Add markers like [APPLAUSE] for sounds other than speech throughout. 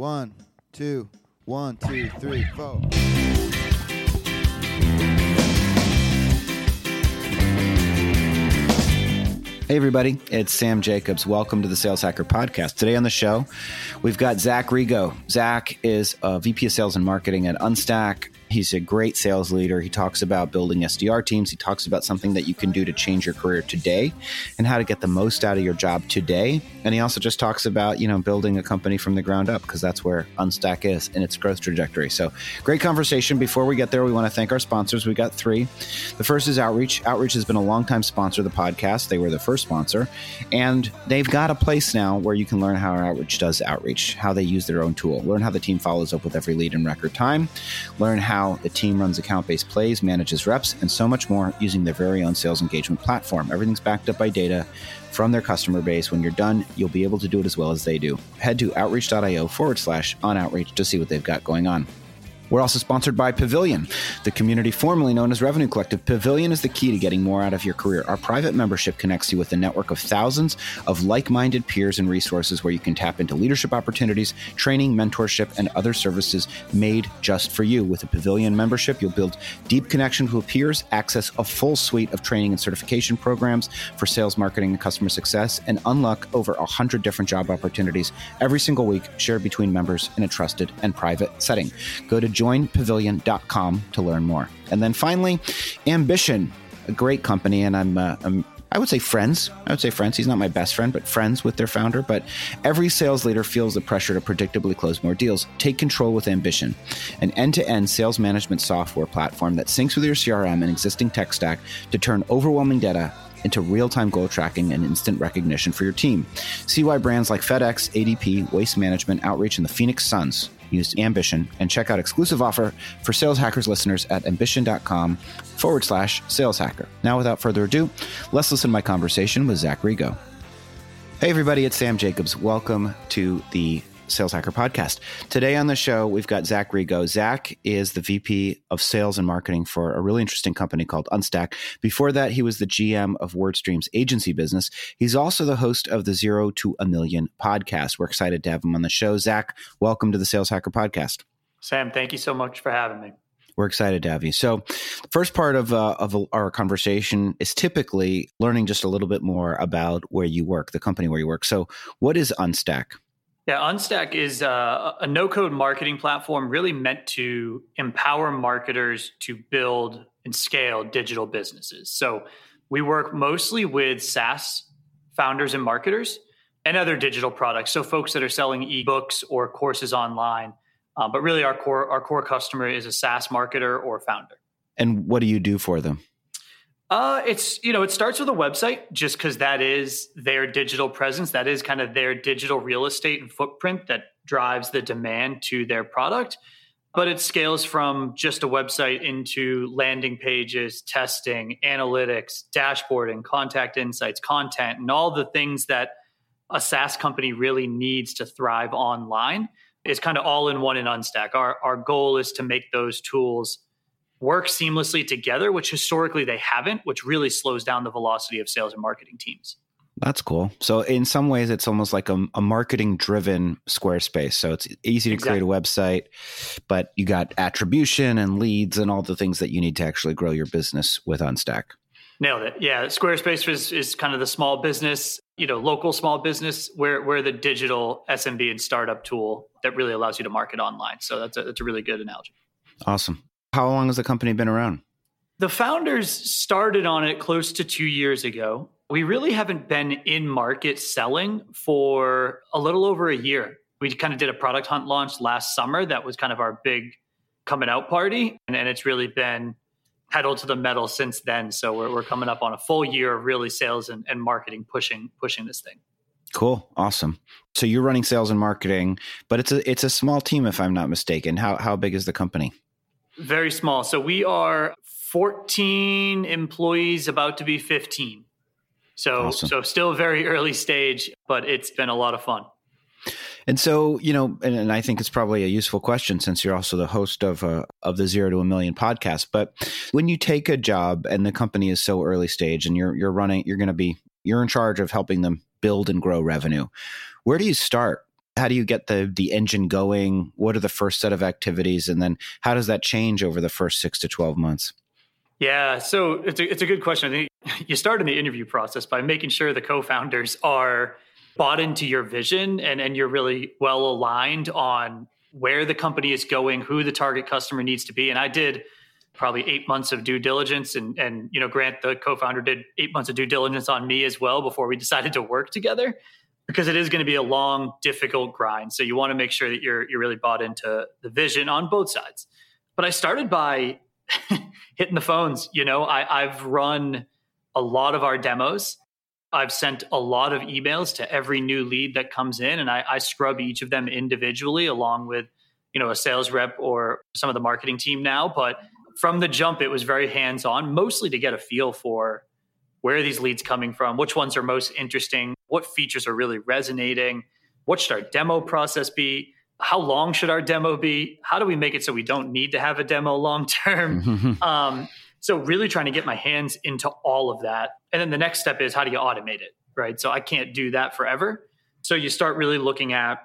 One, two, one, two, three, four. Hey, everybody, it's Sam Jacobs. Welcome to the Sales Hacker Podcast. Today on the show, we've got Zach Rego. Zach is a VP of Sales and Marketing at Unstack. He's a great sales leader. He talks about building SDR teams. He talks about something that you can do to change your career today and how to get the most out of your job today. And he also just talks about, you know, building a company from the ground up because that's where Unstack is in its growth trajectory. So great conversation. Before we get there, we want to thank our sponsors. We got three. The first is Outreach. Outreach has been a longtime sponsor of the podcast. They were the first sponsor. And they've got a place now where you can learn how Outreach does outreach, how they use their own tool, learn how the team follows up with every lead in record time, learn how how the team runs account based plays, manages reps, and so much more using their very own sales engagement platform. Everything's backed up by data from their customer base. When you're done, you'll be able to do it as well as they do. Head to outreach.io forward slash on outreach to see what they've got going on. We're also sponsored by Pavilion, the community formerly known as Revenue Collective. Pavilion is the key to getting more out of your career. Our private membership connects you with a network of thousands of like minded peers and resources where you can tap into leadership opportunities, training, mentorship, and other services made just for you. With a Pavilion membership, you'll build deep connections with peers, access a full suite of training and certification programs for sales, marketing, and customer success, and unlock over 100 different job opportunities every single week shared between members in a trusted and private setting. Go to joinpavilion.com to learn more. And then finally, Ambition, a great company, and I'm, uh, I'm I would say friends. I would say friends. He's not my best friend, but friends with their founder. But every sales leader feels the pressure to predictably close more deals. Take control with Ambition, an end to end sales management software platform that syncs with your CRM and existing tech stack to turn overwhelming data into real time goal tracking and instant recognition for your team. See why brands like FedEx, ADP, Waste Management, Outreach, and the Phoenix Suns use Ambition and check out exclusive offer for Sales Hackers listeners at ambition.com forward slash sales hacker. Now, without further ado, let's listen to my conversation with Zach Rego. Hey, everybody, it's Sam Jacobs. Welcome to the Sales Hacker Podcast. Today on the show, we've got Zach Rego. Zach is the VP of Sales and Marketing for a really interesting company called Unstack. Before that, he was the GM of WordStream's agency business. He's also the host of the Zero to a Million podcast. We're excited to have him on the show. Zach, welcome to the Sales Hacker Podcast. Sam, thank you so much for having me. We're excited to have you. So, the first part of uh, of our conversation is typically learning just a little bit more about where you work, the company where you work. So, what is Unstack? Yeah, Unstack is a, a no code marketing platform really meant to empower marketers to build and scale digital businesses. So we work mostly with SaaS founders and marketers and other digital products. So folks that are selling ebooks or courses online. Uh, but really, our core our core customer is a SaaS marketer or founder. And what do you do for them? Uh, it's you know it starts with a website just because that is their digital presence. That is kind of their digital real estate and footprint that drives the demand to their product. But it scales from just a website into landing pages, testing, analytics, dashboarding, contact insights, content, and all the things that a SaaS company really needs to thrive online. Is kind of all in one in Unstack. Our our goal is to make those tools work seamlessly together, which historically they haven't, which really slows down the velocity of sales and marketing teams. That's cool. So in some ways, it's almost like a, a marketing driven Squarespace. So it's easy to exactly. create a website, but you got attribution and leads and all the things that you need to actually grow your business with Unstack. Nailed it. Yeah, Squarespace is, is kind of the small business, you know, local small business. Where we're the digital SMB and startup tool that really allows you to market online. So that's a, that's a really good analogy. Awesome. How long has the company been around? The founders started on it close to two years ago. We really haven't been in market selling for a little over a year. We kind of did a product hunt launch last summer. That was kind of our big coming out party. And, and it's really been pedal to the metal since then. So we're, we're coming up on a full year of really sales and, and marketing pushing pushing this thing. Cool. Awesome. So you're running sales and marketing, but it's a it's a small team if I'm not mistaken. How how big is the company? Very small. So we are 14 employees, about to be 15. So awesome. so still very early stage, but it's been a lot of fun. And so, you know, and, and, I think it's probably a useful question since you're also the host of uh, of the Zero to a Million podcast. But when you take a job and the company is so early stage, and you're you're running, you're going to be you're in charge of helping them build and grow revenue. Where do you start how do you get the the engine going? What are the first set of activities, and then how does that change over the first six to twelve months? Yeah, so it's a, it's a good question. I think [LAUGHS] you start in the interview process by making sure the co-founders are bought into your vision and, and you're really well aligned on where the company is going, who the target customer needs to be. And I did probably eight months of due diligence and and you know Grant the co-founder did eight months of due diligence on me as well before we decided to work together because it is going to be a long difficult grind. So you want to make sure that you're you're really bought into the vision on both sides. But I started by [LAUGHS] hitting the phones you know? I, I've run a lot of our demos. I've sent a lot of emails to every new lead that comes in, and I, I, scrub each of them individually along with, you know, a sales rep or some of the marketing team now. But from the jump, it was very hands on, mostly to get a feel for where are these leads coming from, which ones are most interesting, what features are really resonating, what should our demo process be, how long should our demo be, how do we make it so we don't need to have a demo long term. [LAUGHS] um, so really trying to get my hands into all of that. And then the next step is how do you automate it, right? So I can't do that forever. So you start really looking at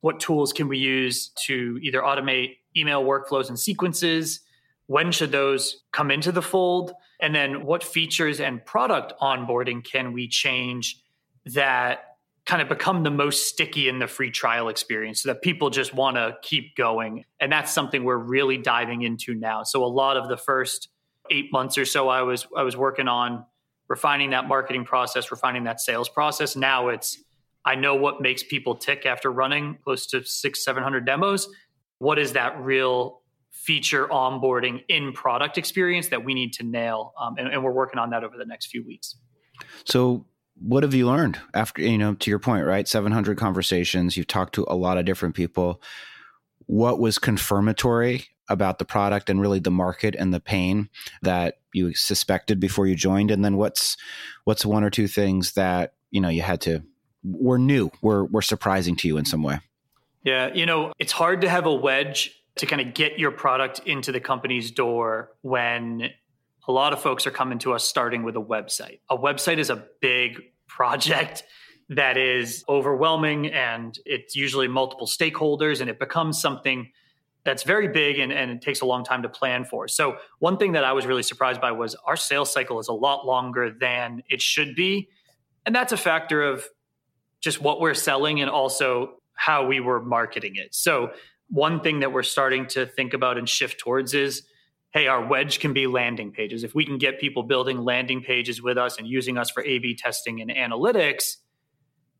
what tools can we use to either automate email workflows and sequences, when should those come into the fold, and then what features and product onboarding can we change that kind of become the most sticky in the free trial experience so that people just want to keep going. And that's something we're really diving into now. So a lot of the first eight months or so, I was I was working on refining that marketing process, refining that sales process. Now it's I know what makes people tick after running close to six, seven hundred demos. What is that real feature onboarding in product experience that we need to nail? Um, and, and we're working on that over the next few weeks. So what have you learned after you know to your point right 700 conversations you've talked to a lot of different people what was confirmatory about the product and really the market and the pain that you suspected before you joined and then what's what's one or two things that you know you had to were new were were surprising to you in some way yeah you know it's hard to have a wedge to kind of get your product into the company's door when a lot of folks are coming to us starting with a website a website is a big [LAUGHS] project that is overwhelming and it's usually multiple stakeholders and it becomes something that's very big and, and it takes a long time to plan for. So, one thing that I was really surprised by was our sales cycle is a lot longer than it should be. And that's a factor of just what we're selling and also how we were marketing it. So, one thing that we're starting to think about and shift towards is hey, our wedge can be landing pages. If we can get people building landing pages with us and using us for A B testing and analytics,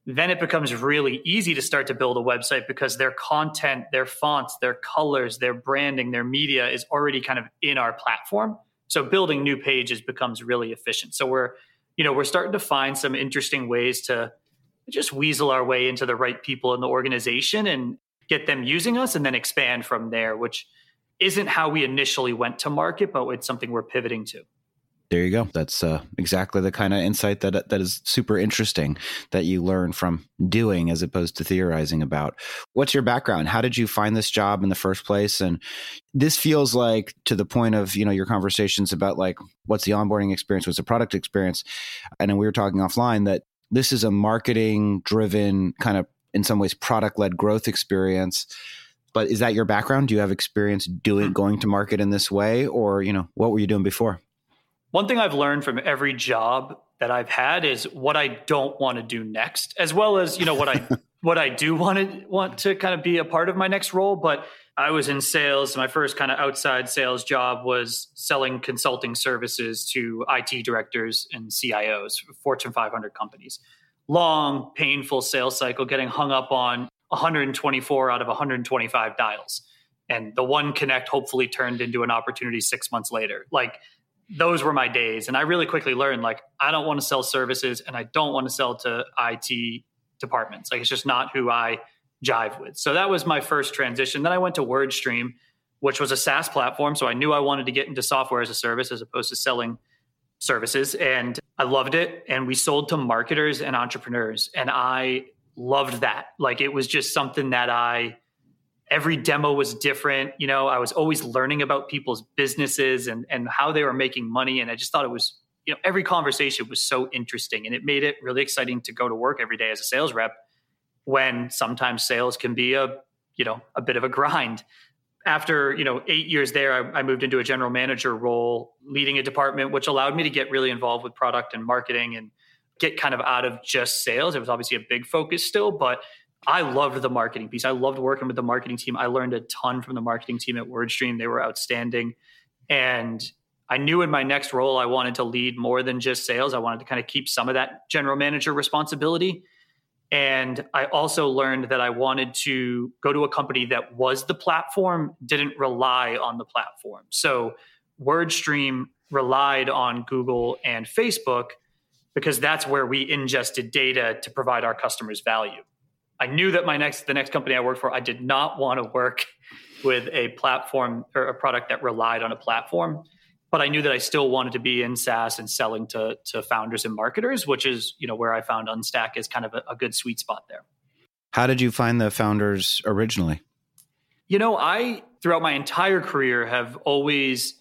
then it becomes really easy to start to build a website because their content, their fonts, their colors, their branding, their media is already kind of in our platform. So building new pages becomes really efficient. So we're, you know, we're starting to find some interesting ways to just weasel our way into the right people in the organization and get them using us and then expand from there, which isn't how we initially went to market, but it's something we're pivoting to. There you go. That's uh, exactly the kind of insight that that is super interesting that you learn from doing as opposed to theorizing about. What's your background? How did you find this job in the first place? And this feels like to the point of you know your conversations about like what's the onboarding experience, what's the product experience, and we were talking offline that this is a marketing driven kind of in some ways product led growth experience but is that your background do you have experience doing hmm. going to market in this way or you know what were you doing before one thing I've learned from every job that I've had is what I don't want to do next, as well as you know what I [LAUGHS] what I do want to want to kind of be a part of my next role. But I was in sales. My first kind of outside sales job was selling consulting services to IT directors and CIOs, Fortune 500 companies. Long, painful sales cycle, getting hung up on 124 out of 125 dials, and the one connect hopefully turned into an opportunity six months later. Like those were my days. And I really quickly learned like, I don't want to sell services and I don't want to sell to IT departments. Like, it's just not who I jive with. So that was my first transition. Then I went to WordStream, which was a SaaS platform. So I knew I wanted to get into software as a service as opposed to selling services. And I loved it. And we sold to marketers and entrepreneurs. And I loved that. Like, it was just something that I, every demo was different. You know, I was always learning about people's businesses and and how they were making money, and I just thought it was you know every conversation was so interesting, and it made it really exciting to go to work every day as a sales rep, when sometimes sales can be a you know a bit of a grind after you know eight years there I, I, moved into a general manager role leading a department which allowed me to get really involved with product and marketing and get kind of out of just sales. It was obviously a big focus still but i loved the marketing piece. I loved working with the marketing team. I learned a ton from the marketing team at wordstream. They were outstanding. And i knew in my next role i wanted to lead more than just sales. I wanted to kind of keep some of that general manager responsibility and I also learned that I wanted to go to a company that was the platform, didn't rely on the platform. So WordStream relied on Google and Facebook because that's where we ingested data to provide our customers value. I knew that my next the next company I worked for, I did not want to work [LAUGHS] with a platform or a product that relied on a platform but I knew that I still wanted to be in SaaS and selling to to founders and marketers, which is you know where I found Unstack is kind of a, a good sweet spot there. How did you find the founders originally? You know, I throughout my entire career have always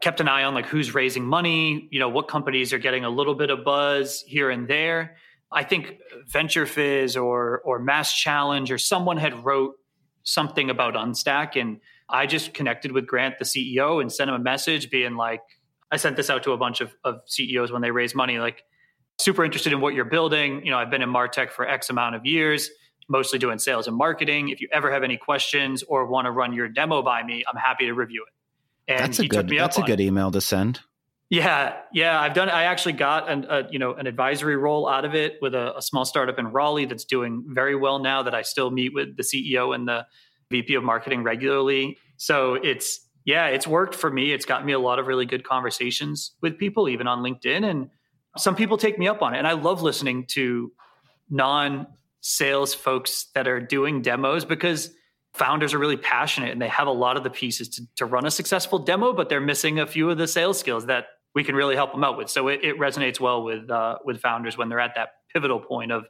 kept an eye on like who's raising money, you know, what companies are getting a little bit of buzz here and there. I think VentureFizz or or Mass Challenge or someone had wrote something about Unstack and I just connected with Grant, the CEO, and sent him a message being like, I sent this out to a bunch of, of CEOs when they raise money, like, super interested in what you're building. You know, I've been in Martech for X amount of years, mostly doing sales and marketing. If you ever have any questions or want to run your demo by me, I'm happy to review it. And that's a good, that's a good email to send. Yeah, yeah, I've done. I actually got an, a, you know an advisory role out of it with a, a small startup in Raleigh that's doing very well now. That I still meet with the CEO and the VP of marketing regularly. So it's, yeah, it's worked for me. It's gotten me a lot of really good conversations with people, even on LinkedIn. And some people take me up on it. And I love listening to non sales folks that are doing demos because founders are really passionate and they have a lot of the pieces to, to run a successful demo, but they're missing a few of the sales skills that we can really help them out with. So it, it resonates well with uh, with founders when they're at that pivotal point of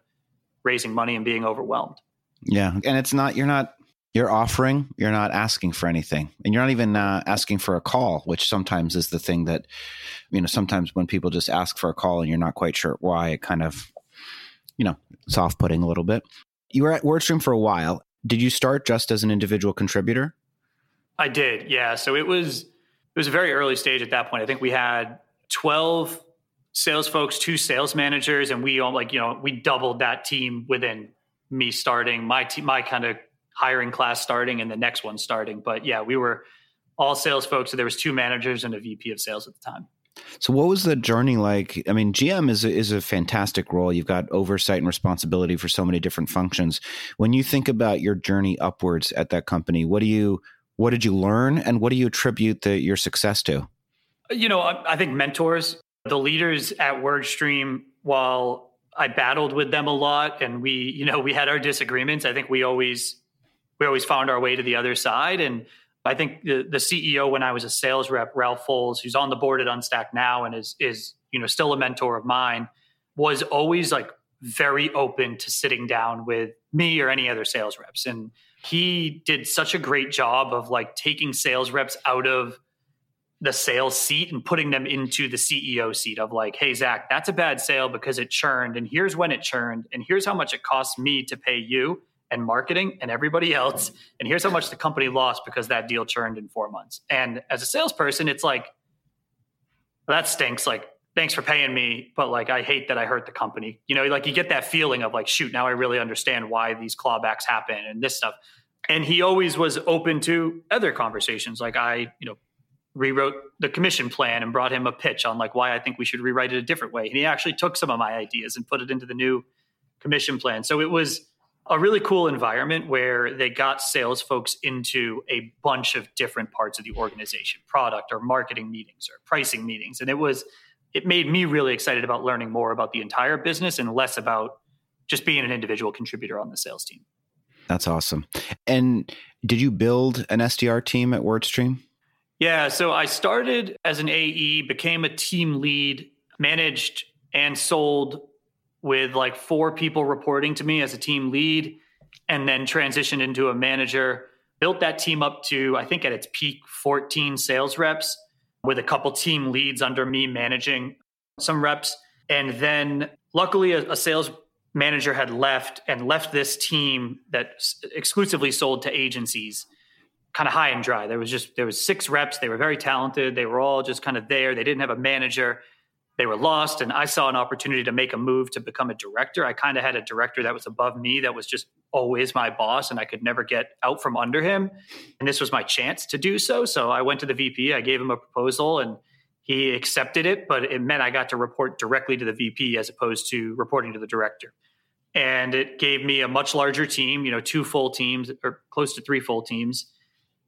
raising money and being overwhelmed. Yeah, and it's not you're not you're offering you're not asking for anything. And you're not even uh, asking for a call which sometimes is the thing that you know sometimes when people just ask for a call and you're not quite sure why it kind of you know soft putting a little bit. You were at wordstream for a while. Did you start just as an individual contributor? I did yeah. So it was it was a very early stage at that point. I think we had 12 sales folks two sales managers and we all like you know we doubled that team within me starting. My team my kind of hiring class starting and the next one starting. But yeah, we were all sales folks. So there was two managers and a VP of sales at the time. So what was the journey like? I mean, GM is a, is a fantastic role. You've got oversight and responsibility for so many different functions. When you think about your journey upwards at that company, what do you what did you learn and what do you attribute the, your success to? You know, I, I think mentors, the leaders at WordStream, while I battled with them a lot and we, you know, we had our disagreements, I think we always we always found our way to the other side. And I think the, the CEO, when I was a sales rep, Ralph Folz, who's on the board at Unstack now and is is you know still a mentor of mine, was always like very open to sitting down with me or any other sales reps. And he did such a great job of like taking sales reps out of the sales seat and putting them into the CEO seat of like, hey, Zach, that's a bad sale because it churned. And here's when it churned. And here's how much it costs me to pay you and marketing and everybody else. And here's how much the company lost because that deal churned in four months. And as a salesperson, it's like, that stinks. Like, thanks for paying me, but like, I hate that I hurt the company. You know, like you get that feeling of like, shoot, now I really understand why these clawbacks happen and this stuff. And he always was open to other conversations. Like, I, you know, rewrote the commission plan and brought him a pitch on like why I think we should rewrite it a different way. And he actually took some of my ideas and put it into the new commission plan. So it was, a really cool environment where they got sales folks into a bunch of different parts of the organization product or marketing meetings or pricing meetings. And it was it made me really excited about learning more about the entire business and less about just being an individual contributor on the sales team. That's awesome. And did you build an sdr team at wordstream? Yeah so i started as an ae became a team lead managed and sold with like four people reporting to me as a team lead and then transitioned into a manager built that team up to i think at its peak 14 sales reps with a couple team leads under me managing some reps and then luckily a, a sales manager had left and left this team that exclusively sold to agencies kind of high and dry. There was just there was six reps. They were very talented. They were all just kind of there. They didn't have a manager. They were lost, and I saw an opportunity to make a move to become a director. I kind of had a director that was above me that was just always my boss, and I could never get out from under him. And this was my chance to do so. So I went to the VP. I gave him a proposal, and he accepted it. But it meant I got to report directly to the VP as opposed to reporting to the director and it gave me a much larger team you know two full teams or close to three full teams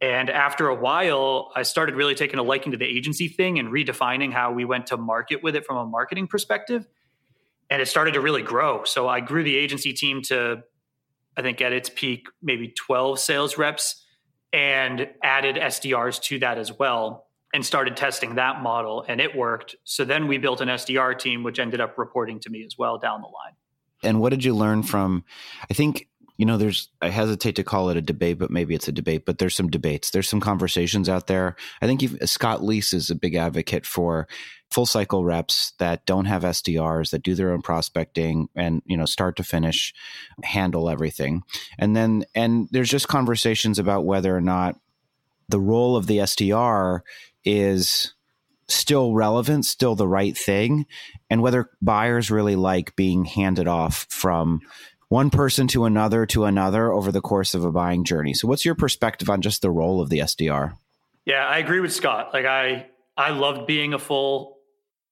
and after a while, I started really taking a liking to the agency thing and redefining how we went to market with it from a marketing perspective. And it started to really grow. So I grew the agency team to, I think at its peak, maybe 12 sales reps and added SDRs to that as well and started testing that model and it worked. So then we built an SDR team, which ended up reporting to me as well down the line. And what did you learn from? I think you know, there's, I hesitate to call it a debate, but maybe it's a debate, but there's some debates. There's some conversations out there. I think Scott Leese is a big advocate for full cycle reps that don't have SDRs, that do their own prospecting and, you know, start to finish, handle everything. And then, and there's just conversations about whether or not the role of the SDR is still relevant, still the right thing, and whether buyers really like being handed off from one person to another to another over the course of a buying journey. So what's your perspective on just the role of the SDR? Yeah, I agree with Scott. Like I I loved being a full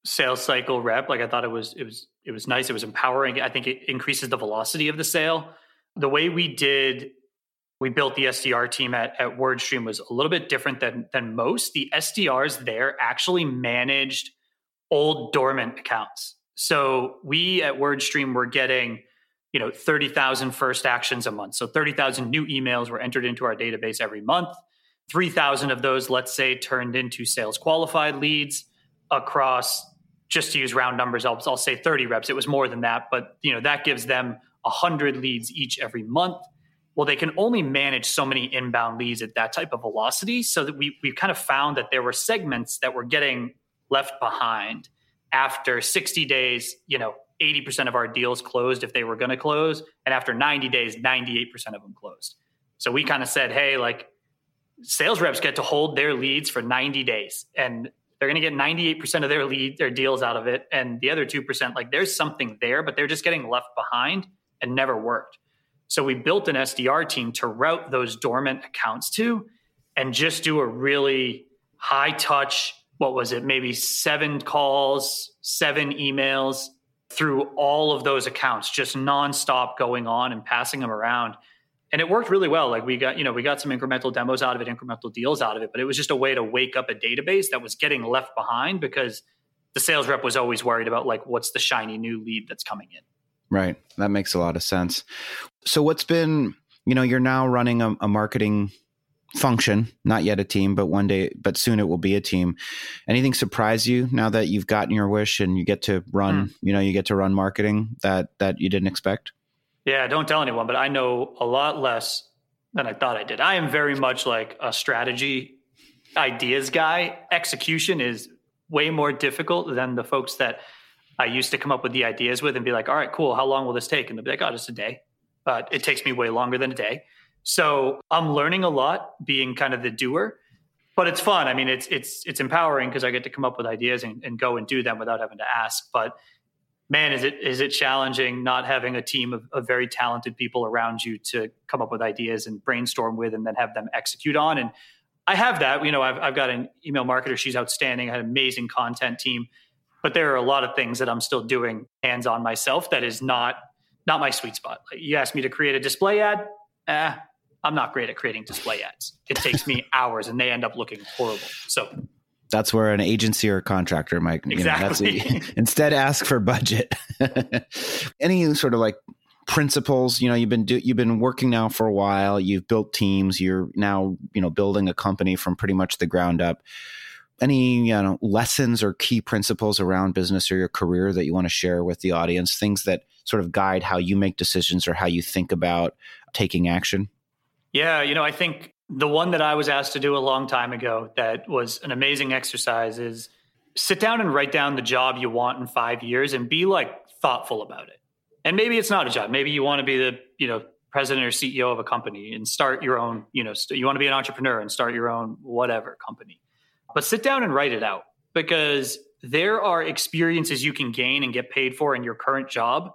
sales cycle rep. Like I thought it was it was it was nice. It was empowering. I think it increases the velocity of the sale. The way we did we built the SDR team at, at WordStream was a little bit different than than most. The SDRs there actually managed old dormant accounts. So we at WordStream were getting you know 30,000 first actions a month. So 30,000 new emails were entered into our database every month. 3,000 of those, let's say, turned into sales qualified leads across just to use round numbers, I'll, I'll say 30 reps. It was more than that, but you know that gives them 100 leads each every month. Well, they can only manage so many inbound leads at that type of velocity. So that we we kind of found that there were segments that were getting left behind after 60 days. You know, 80% of our deals closed if they were going to close. And after 90 days, 98% of them closed. So we kind of said, hey, like sales reps get to hold their leads for 90 days and they're going to get 98% of their lead, their deals out of it. And the other 2%, like there's something there, but they're just getting left behind and never worked. So we built an SDR team to route those dormant accounts to and just do a really high touch, what was it, maybe seven calls, seven emails, through all of those accounts, just nonstop going on and passing them around. And it worked really well. Like we got, you know, we got some incremental demos out of it, incremental deals out of it, but it was just a way to wake up a database that was getting left behind because the sales rep was always worried about like what's the shiny new lead that's coming in. Right. That makes a lot of sense. So what's been, you know, you're now running a, a marketing function, not yet a team, but one day, but soon it will be a team. Anything surprise you now that you've gotten your wish and you get to run, mm. you know, you get to run marketing that that you didn't expect? Yeah, don't tell anyone, but I know a lot less than I thought I did. I am very much like a strategy ideas guy. Execution is way more difficult than the folks that I used to come up with the ideas with and be like, all right, cool. How long will this take? And they'll be like, oh, just a day. But it takes me way longer than a day. So I'm learning a lot being kind of the doer, but it's fun. I mean, it's it's it's empowering because I get to come up with ideas and, and go and do them without having to ask. But man, is it is it challenging not having a team of, of, very talented people around you to come up with ideas and brainstorm with and then have them execute on. And I have that. You know, I've I've got an email marketer. She's outstanding. I had an amazing content team. But there are a lot of things that I'm still doing hands on myself that is not not my sweet spot. Like you asked me to create a display ad. Eh, I'm not great at creating display ads. It takes me [LAUGHS] hours and they end up looking horrible. So that's where an agency or a contractor might exactly. You know, [LAUGHS] instead ask for budget. [LAUGHS] Any sort of like principles, you know, you've been do, you've been working now for a while, you've built teams, you're now, you know, building a company from pretty much the ground up. Any you know, lessons or key principles around business or your career that you want to share with the audience, things that sort of guide how you make decisions or how you think about taking action? Yeah, you know, I think the one that I was asked to do a long time ago that was an amazing exercise is sit down and write down the job you want in five years and be like thoughtful about it. And maybe it's not a job. Maybe you want to be the, you know, president or CEO of a company and start your own, you know, st- you want to be an entrepreneur and start your own whatever company. But sit down and write it out because there are experiences you can gain and get paid for in your current job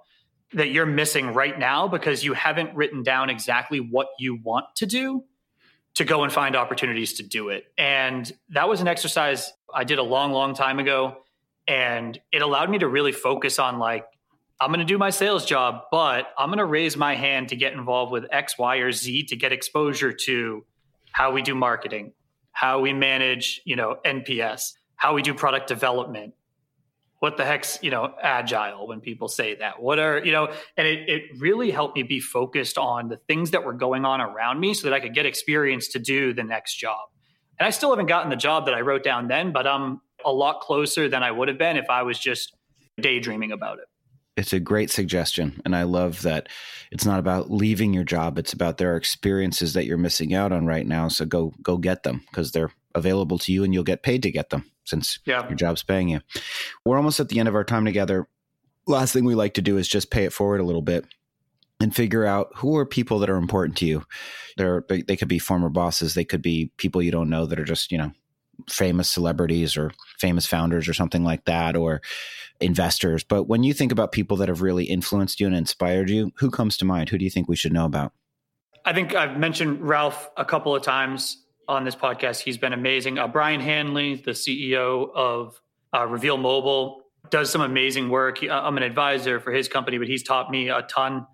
that you're missing right now because you haven't written down exactly what you want to do to go and find opportunities to do it. And that was an exercise I did a long, long time ago. And it allowed me to really focus on like, I'm going to do my sales job, but I'm going to raise my hand to get involved with X, Y, or Z to get exposure to how we do marketing, how we manage, you know, NPS, how we do product development. What the heck's, you know, agile when people say that? What are, you know, and it, it really helped me be focused on the things that were going on around me so that I could get experience to do the next job. And I still haven't gotten the job that I wrote down then, but I'm a lot closer than I would have been if I was just daydreaming about it it's a great suggestion and i love that it's not about leaving your job it's about there are experiences that you're missing out on right now so go go get them because they're available to you and you'll get paid to get them since yeah. your job's paying you we're almost at the end of our time together last thing we like to do is just pay it forward a little bit and figure out who are people that are important to you they're they could be former bosses they could be people you don't know that are just you know famous celebrities or famous founders or something like that or investors. But when you think about people that have really influenced you and inspired you, who comes to mind? Who do you think we should know about? I think I've mentioned Ralph a couple of times on this podcast. He's been amazing. Uh, Brian Handly, the CEO of uh, Reveal Mobile, does some amazing work. He, uh, I'm an advisor for his company, but he's taught me a ton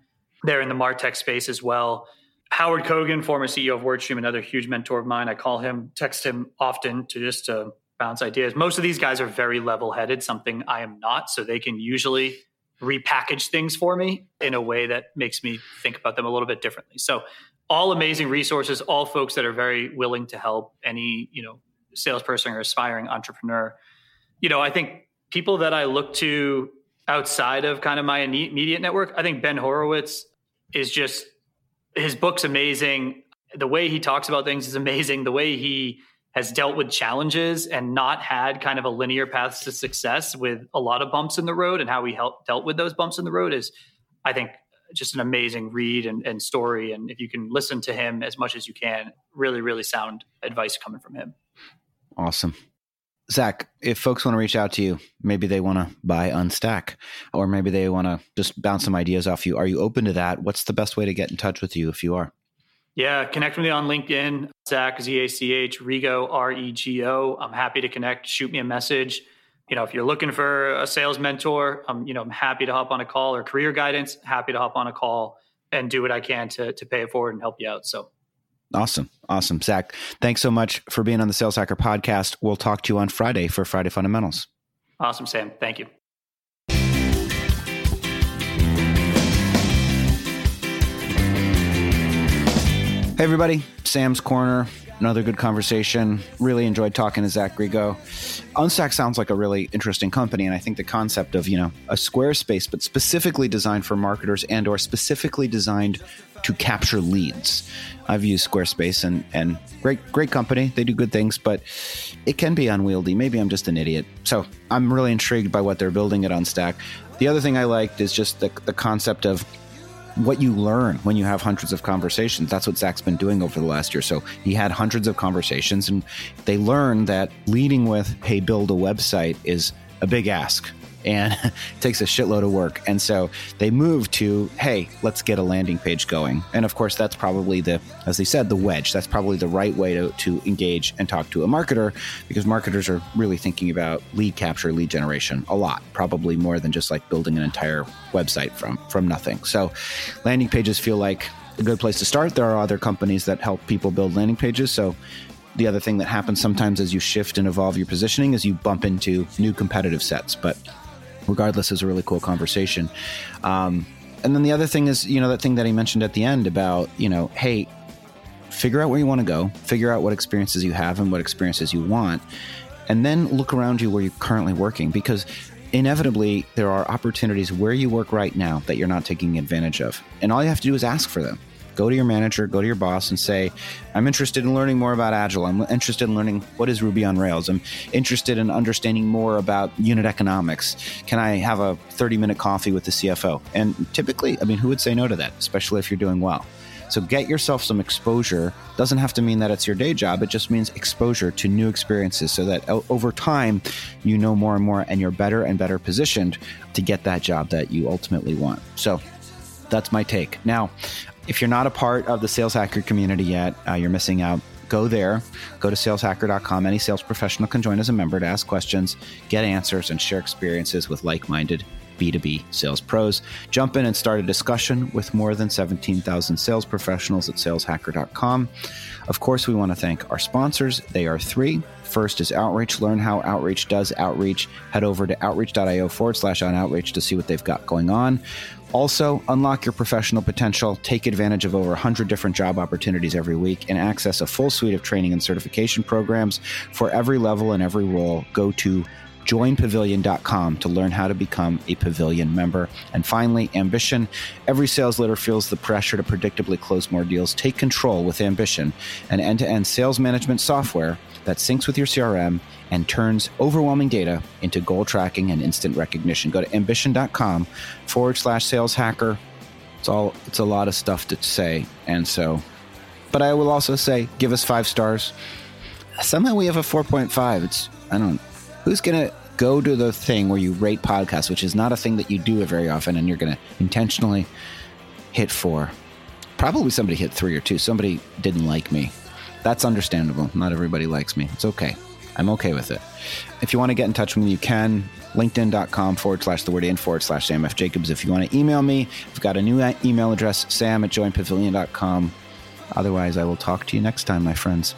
there in the Martech space as well. Howard Kogan, former CEO of WordStream, another huge mentor of mine. I call him, text him often to just to bounce ideas. Most of these guys are very level headed, something I am not. So they can usually repackage things for me in a way that makes me think about them a little bit differently. So all amazing resources, all folks that are very willing to help any, you know, salesperson or aspiring entrepreneur. You know, I think people that I look to outside of kind of my immediate network, I think Ben Horowitz is just his book's amazing. The way he talks about things is amazing. The way he has dealt with challenges and not had kind of a linear path to success with a lot of bumps in the road and how he helped dealt with those bumps in the road is i think just an amazing read and, and story and if you can listen to him as much as you can really really sound advice coming from him awesome Zach, if folks want to reach out to you, maybe they want to buy Unstack, or maybe they want to just bounce some ideas off you. Are you open to that? What's the best way to get in touch with you if you are? Yeah, connect with me on LinkedIn, Zach Z A C H Rego R E G O. I'm happy to connect. Shoot me a message. You know, if you're looking for a sales mentor, I'm you know I'm happy to hop on a call or career guidance. Happy to hop on a call and do what I can to to pay it forward and help you out. So Awesome. Awesome. Zach, thanks so much for being on the Sales Hacker podcast. We'll talk to you on Friday for Friday Fundamentals. Awesome, Sam. Thank you. Everybody. Sam's Corner. Another good conversation. Really enjoyed talking to Zach Rego. Unstack sounds like a really interesting company, and I think the concept of you know a Squarespace, but specifically designed for marketers and or specifically designed to capture leads. I've used Squarespace and and great great company. They do good things, but it can be unwieldy. Maybe I'm just an idiot. So I'm really intrigued by what they're building at Unstack. The other thing I liked is just the the concept of what you learn when you have hundreds of conversations. That's what Zach's been doing over the last year. So he had hundreds of conversations, and they learned that leading with, hey, build a website is a big ask and it [LAUGHS] takes a shitload of work. And so they move to, hey, let's get a landing page going. And of course, that's probably the, as they said, the wedge. That's probably the right way to, to engage and talk to a marketer because marketers are really thinking about lead capture, lead generation a lot, probably more than just like building an entire website from from nothing. So landing pages feel like a good place to start. There are other companies that help people build landing pages. So the other thing that happens sometimes as you shift and evolve your positioning is you bump into new competitive sets. But regardless, is a really cool conversation. Um, and then the other thing is, you know, that thing that he mentioned at the end about, you know, hey, figure out where you want to go, figure out what experiences you have and what experiences you want, and then look around you where you're currently working because inevitably there are opportunities where you work right now that you're not taking advantage of. And all you have to do is ask for them. Go to your manager, go to your boss, and say, I'm interested in learning more about Agile. I'm interested in learning what is Ruby on Rails. I'm interested in understanding more about unit economics. Can I have a 30 minute coffee with the CFO? And typically, I mean, who would say no to that, especially if you're doing well? So get yourself some exposure. Doesn't have to mean that it's your day job. It just means exposure to new experiences so that uh, over time you know more and more and you're better and better positioned to get that job that you ultimately want. So that's my take. Now, if you're not a part of the Sales Hacker community yet, uh, you're missing out. Go there, go to saleshacker.com. Any sales professional can join as a member to ask questions, get answers, and share experiences with like minded B2B sales pros. Jump in and start a discussion with more than 17,000 sales professionals at saleshacker.com. Of course, we want to thank our sponsors. They are three. First is Outreach. Learn how Outreach does outreach. Head over to outreach.io forward slash on outreach to see what they've got going on. Also, unlock your professional potential, take advantage of over 100 different job opportunities every week, and access a full suite of training and certification programs for every level and every role. Go to joinpavilion.com to learn how to become a pavilion member. And finally, ambition. Every sales leader feels the pressure to predictably close more deals. Take control with ambition, an end to end sales management software that syncs with your CRM and turns overwhelming data into goal tracking and instant recognition. Go to ambition.com forward slash sales hacker. It's all it's a lot of stuff to say. And so but I will also say give us five stars. Somehow we have a 4.5. It's I don't who's to go to the thing where you rate podcasts, which is not a thing that you do very often, and you're to intentionally hit four. Probably somebody hit three or two. Somebody didn't like me. That's understandable. Not everybody likes me. It's okay. I'm okay with it. If you want to get in touch with me, you can. LinkedIn.com forward slash the word in forward slash Sam F. Jacobs. If you want to email me, I've got a new email address, sam at joinpavilion.com. Otherwise, I will talk to you next time, my friends.